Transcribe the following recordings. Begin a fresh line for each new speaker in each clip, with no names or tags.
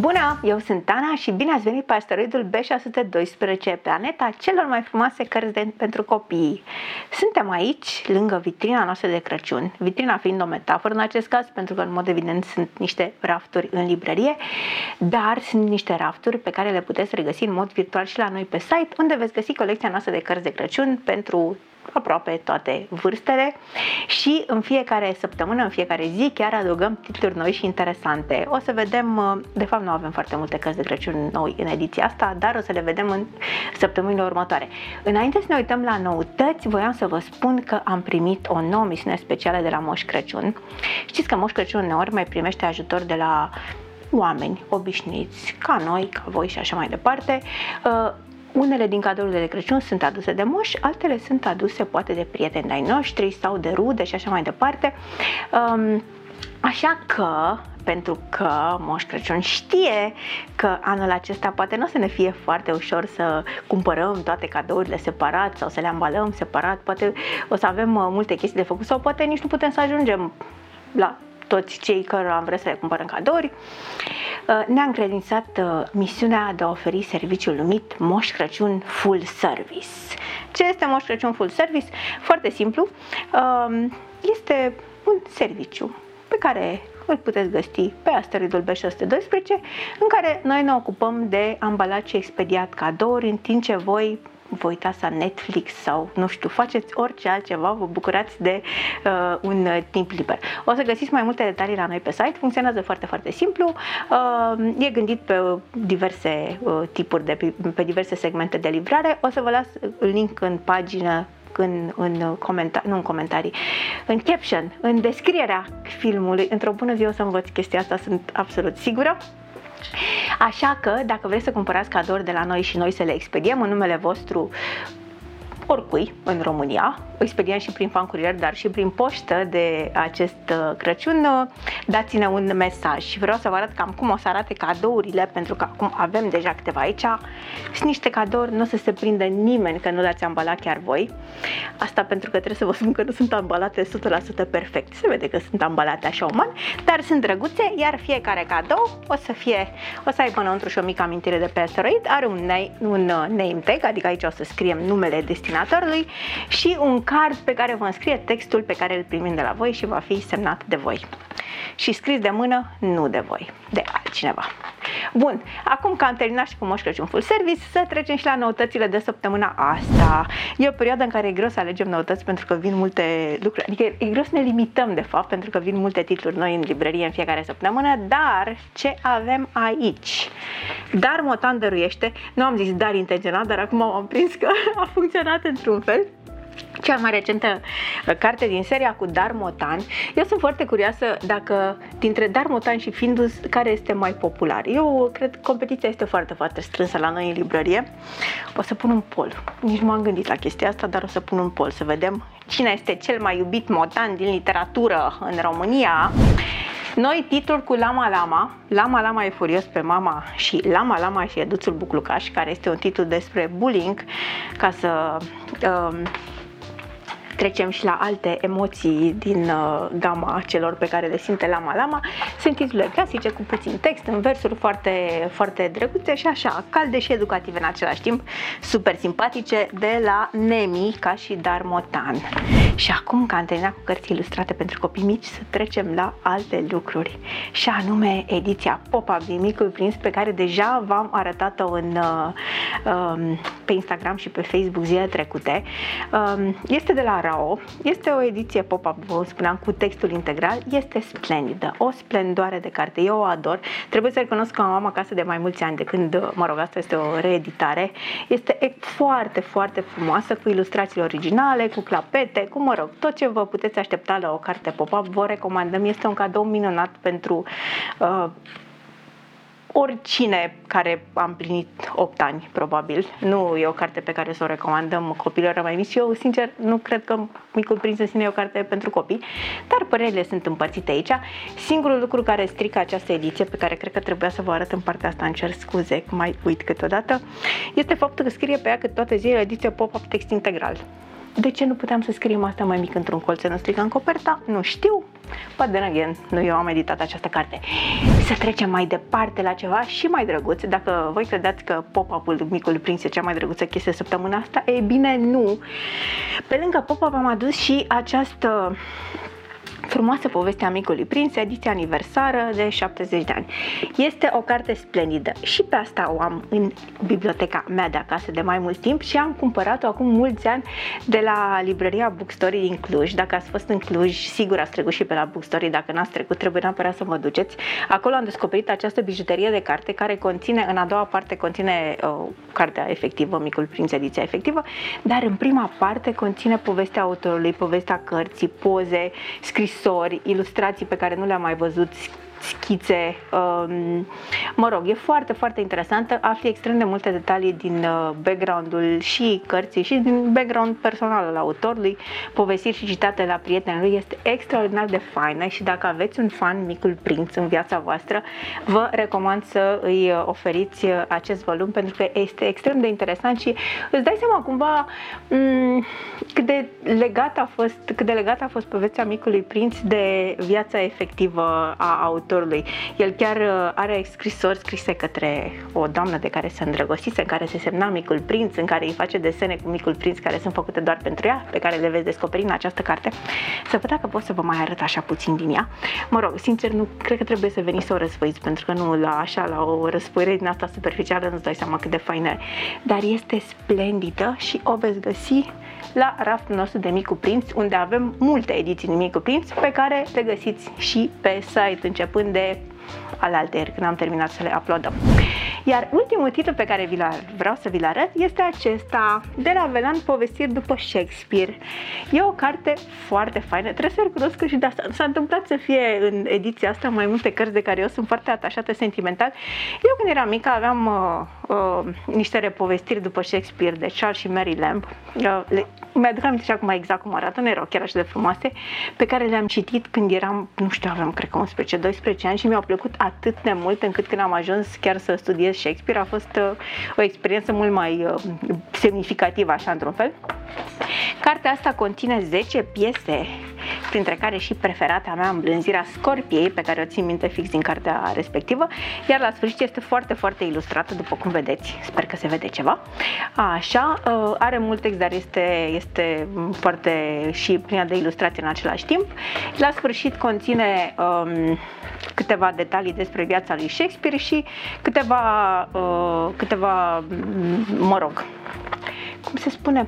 Bună, eu sunt Ana și bine ați venit pe asteroidul B612, planeta celor mai frumoase cărți de, pentru copii. Suntem aici, lângă vitrina noastră de Crăciun, vitrina fiind o metaforă în acest caz, pentru că în mod evident sunt niște rafturi în librărie, dar sunt niște rafturi pe care le puteți regăsi în mod virtual și la noi pe site, unde veți găsi colecția noastră de cărți de Crăciun pentru aproape toate vârstele și în fiecare săptămână, în fiecare zi chiar adăugăm titluri noi și interesante. O să vedem, uh, de fapt nu avem foarte multe cărți de Crăciun noi în ediția asta, dar o să le vedem în săptămânile următoare. Înainte să ne uităm la noutăți, voiam să vă spun că am primit o nouă misiune specială de la Moș Crăciun. Știți că Moș Crăciun uneori mai primește ajutor de la oameni obișnuiți, ca noi, ca voi și așa mai departe, uh, unele din cadourile de Crăciun sunt aduse de moș, altele sunt aduse poate de prieteni ai noștri sau de rude și așa mai departe. Um, așa că, pentru că Moș Crăciun știe că anul acesta poate nu o să ne fie foarte ușor să cumpărăm toate cadourile separat sau să le ambalăm separat, poate o să avem uh, multe chestii de făcut sau poate nici nu putem să ajungem la toți cei care am vrea să le cumpărăm cadouri. Uh, ne-a încredințat uh, misiunea de a oferi serviciul numit Moș Crăciun Full Service. Ce este Moș Crăciun Full Service? Foarte simplu, um, este un serviciu pe care îl puteți găsi pe asteroidul B612, în care noi ne ocupăm de ambalat și expediat cadouri, în timp ce voi vă uitați la Netflix sau, nu știu, faceți orice altceva, vă bucurați de uh, un uh, timp liber. O să găsiți mai multe detalii la noi pe site, funcționează foarte, foarte simplu, uh, e gândit pe diverse uh, tipuri, de, pe diverse segmente de livrare. O să vă las link în pagină în, în comentarii, nu în comentarii, în caption, în descrierea filmului. Într-o bună zi o să învăț chestia asta, sunt absolut sigură. Așa că, dacă vreți să cumpărați cadouri de la noi și noi să le expediem în numele vostru oricui în România, expediem și prin fan curier, dar și prin poștă de acest uh, Crăciun, uh, dați-ne un mesaj și vreau să vă arăt cam cum o să arate cadourile, pentru că acum avem deja câteva aici. Sunt niște cadouri, nu o să se prindă nimeni că nu le-ați ambalat chiar voi. Asta pentru că trebuie să vă spun că nu sunt ambalate 100% perfect. Se vede că sunt ambalate așa uman, dar sunt drăguțe, iar fiecare cadou o să fie, o să aibă înăuntru și o mică amintire de pe asteroid, are un, name, un uh, name tag, adică aici o să scriem numele destinatorului și un card pe care vă înscrie textul pe care îl primim de la voi și va fi semnat de voi. Și scris de mână, nu de voi, de altcineva. Bun, acum că am terminat și cu Moș Crăciun Full Service, să trecem și la noutățile de săptămâna asta. E o perioadă în care e greu să alegem noutăți pentru că vin multe lucruri, adică e greu să ne limităm de fapt pentru că vin multe titluri noi în librărie în fiecare săptămână, dar ce avem aici? Dar Motan dăruiește, nu am zis dar intenționat, dar acum am prins că a funcționat într-un fel cea mai recentă uh, carte din seria cu Darmotan. Eu sunt foarte curioasă dacă dintre Darmotan și Findus care este mai popular. Eu cred că competiția este foarte, foarte strânsă la noi în librărie. O să pun un pol. Nici nu m-am gândit la chestia asta, dar o să pun un pol să vedem cine este cel mai iubit motan din literatură în România. Noi titluri cu Lama Lama, Lama Lama e furios pe mama și Lama Lama și Eduțul Buclucaș, care este un titlu despre bullying, ca să uh, trecem și la alte emoții din uh, gama celor pe care le simte Lama Lama. Sunt titlurile clasice cu puțin text, în versuri foarte, foarte drăguțe și așa, calde și educative în același timp, super simpatice, de la Nemi ca și Darmotan. Și acum că am terminat cu cărți ilustrate pentru copii mici, să trecem la alte lucruri și anume ediția Pop-Up din Micul Prins pe care deja v-am arătat-o în, uh, um, pe Instagram și pe Facebook zilele trecute. Um, este de la Rao. Este o ediție pop-up, vă spuneam, cu textul integral. Este splendidă, o splendoare de carte. Eu o ador. Trebuie să recunosc că am acasă de mai mulți ani de când, mă rog, asta este o reeditare. Este foarte, foarte frumoasă, cu ilustrațiile originale, cu clapete, cu, mă rog, tot ce vă puteți aștepta la o carte pop-up, vă recomandăm. Este un cadou minunat pentru uh, oricine care a împlinit 8 ani, probabil. Nu e o carte pe care să o recomandăm copilor mai mici. Eu, sincer, nu cred că Micul Prinț în sine e o carte pentru copii, dar părerile sunt împărțite aici. Singurul lucru care strică această ediție, pe care cred că trebuia să vă arăt în partea asta, cer scuze, mai uit câteodată, este faptul că scrie pe ea că toate zilele ediție pop-up text integral. De ce nu puteam să scriem asta mai mic într-un colț, să nu stricăm coperta? Nu știu. But then again, nu eu am editat această carte. să trecem mai departe la ceva și mai drăguț. Dacă voi credeți că pop-up-ul Micul Prinț e cea mai drăguță chestie săptămâna asta, e bine, nu. Pe lângă pop-up am adus și această Frumoasă poveste a Micului Prinț, ediția aniversară de 70 de ani. Este o carte splendidă și pe asta o am în biblioteca mea de acasă de mai mult timp și am cumpărat-o acum mulți ani de la librăria Bookstory din Cluj. Dacă ați fost în Cluj, sigur ați trecut și pe la Bookstory, dacă n-ați trecut, trebuie neapărat să mă duceți. Acolo am descoperit această bijuterie de carte care conține, în a doua parte conține uh, cartea efectivă, Micul Prinț, ediția efectivă, dar în prima parte conține povestea autorului, povestea cărții, poze, scris scrisori, ilustrații pe care nu le-am mai văzut, schițe, um, mă rog, e foarte, foarte interesantă, afli extrem de multe detalii din uh, background-ul și cărții și din background personal al autorului, povestiri și citate la prietenii lui, este extraordinar de faină și dacă aveți un fan Micul Prinț în viața voastră, vă recomand să îi uh, oferiți uh, acest volum pentru că este extrem de interesant și îți dai seama cumva m- mm, cât de legat a fost, cât de legat a fost povestea Micului Prinț de viața efectivă a autorului autorului. El chiar uh, are scrisori scrise către o doamnă de care se îndrăgostise, în care se semna Micul Prinț, în care îi face desene cu Micul Prinț care sunt făcute doar pentru ea, pe care le veți descoperi în această carte. Să văd dacă pot să vă mai arăt așa puțin din ea. Mă rog, sincer, nu cred că trebuie să veniți să o răsfăiți, pentru că nu la așa, la o răsfoire din asta superficială, nu-ți dai seama cât de faină Dar este splendidă și o veți găsi la raftul nostru de Micu Prinț, unde avem multe ediții de Micu Prinț pe care le găsiți și pe site, începând de alaltăieri, când am terminat să le uploadăm. Iar ultimul titlu pe care vi vreau să vi-l arăt este acesta, de la Velan, Povestiri după Shakespeare. E o carte foarte faină, trebuie să recunosc că și de asta s-a întâmplat să fie în ediția asta mai multe cărți de care eu sunt foarte atașată sentimental. Eu când eram mică aveam uh, uh, niște repovestiri după Shakespeare de Charles și Mary Lamb. Uh, le, mi-aduc aminte și acum exact cum arată, nu erau chiar așa de frumoase, pe care le-am citit când eram, nu știu, aveam cred că 11-12 ani și mi-au plăcut atât de mult încât când am ajuns chiar să studiez Shakespeare a fost uh, o experiență mult mai uh, semnificativă, așa, într-un fel. Cartea asta conține 10 piese, printre care și preferata mea, Îmblânzirea Scorpiei, pe care o țin minte fix din cartea respectivă, iar la sfârșit este foarte, foarte ilustrată, după cum vedeți. Sper că se vede ceva. Așa, uh, are mult text, dar este, este foarte și plină de ilustrație în același timp. La sfârșit conține um, câteva detalii despre viața lui Shakespeare și câteva, uh, câteva mă rog, cum se spune,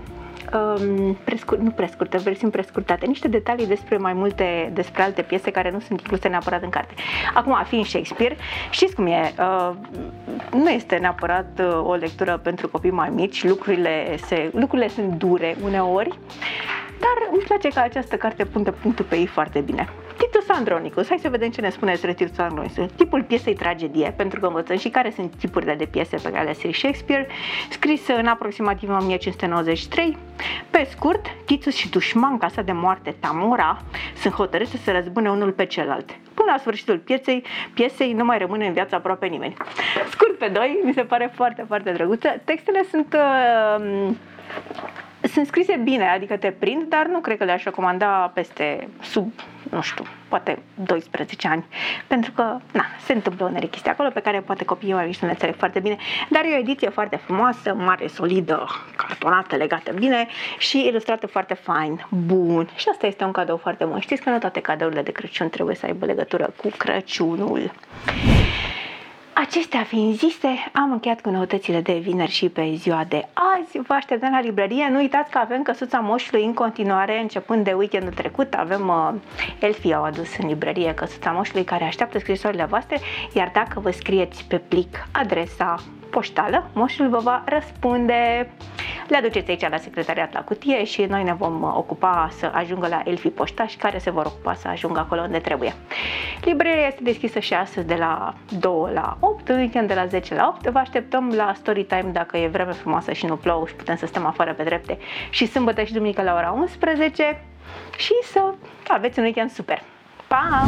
um, prescur, nu prescurte, versiuni prescurtate, niște detalii despre mai multe, despre alte piese care nu sunt incluse neapărat în carte. Acum, a fi în Shakespeare, știți cum e, uh, nu este neapărat uh, o lectură pentru copii mai mici, lucrurile, se, lucrurile sunt dure uneori, dar îmi place că această carte punte punctul pe ei foarte bine. Titus Andronicus, hai să vedem ce ne spune despre Titus Andronicus. Tipul piesei tragedie, pentru că învățăm și care sunt tipurile de piese pe care le-a scris Shakespeare, scris în aproximativ 1593. Pe scurt, Titus și dușmanca sa de moarte Tamora sunt hotărâți să se răzbune unul pe celălalt. Până la sfârșitul piesei, piesei nu mai rămâne în viață aproape nimeni. Scurt pe doi, mi se pare foarte, foarte drăguță. Textele sunt uh, sunt scrise bine, adică te prind, dar nu cred că le-aș recomanda peste sub, nu știu, poate 12 ani, pentru că, na, se întâmplă unele chestii acolo pe care poate copiii mai mici nu le înțeleg foarte bine, dar e o ediție foarte frumoasă, mare, solidă, cartonată, legată bine și ilustrată foarte fain, bun. Și asta este un cadou foarte bun. Știți că nu toate cadourile de Crăciun trebuie să aibă legătură cu Crăciunul. Acestea fiind zise, am încheiat cu noutățile de vineri și pe ziua de azi. Vă așteptăm la librărie. Nu uitați că avem căsuța moșului în continuare, începând de weekendul trecut. Avem uh, Elfii au adus în librărie căsuța moșului care așteaptă scrisorile voastre, iar dacă vă scrieți pe plic adresa poștală, moșul vă va răspunde. Le aduceți aici la secretariat la cutie și noi ne vom ocupa să ajungă la elfii poștași care se vor ocupa să ajungă acolo unde trebuie. Librăria este deschisă și astăzi de la 2 la 8, în weekend de la 10 la 8. Vă așteptăm la story time dacă e vreme frumoasă și nu plouă și putem să stăm afară pe drepte și sâmbătă și duminică la ora 11 și să aveți un weekend super. Pa!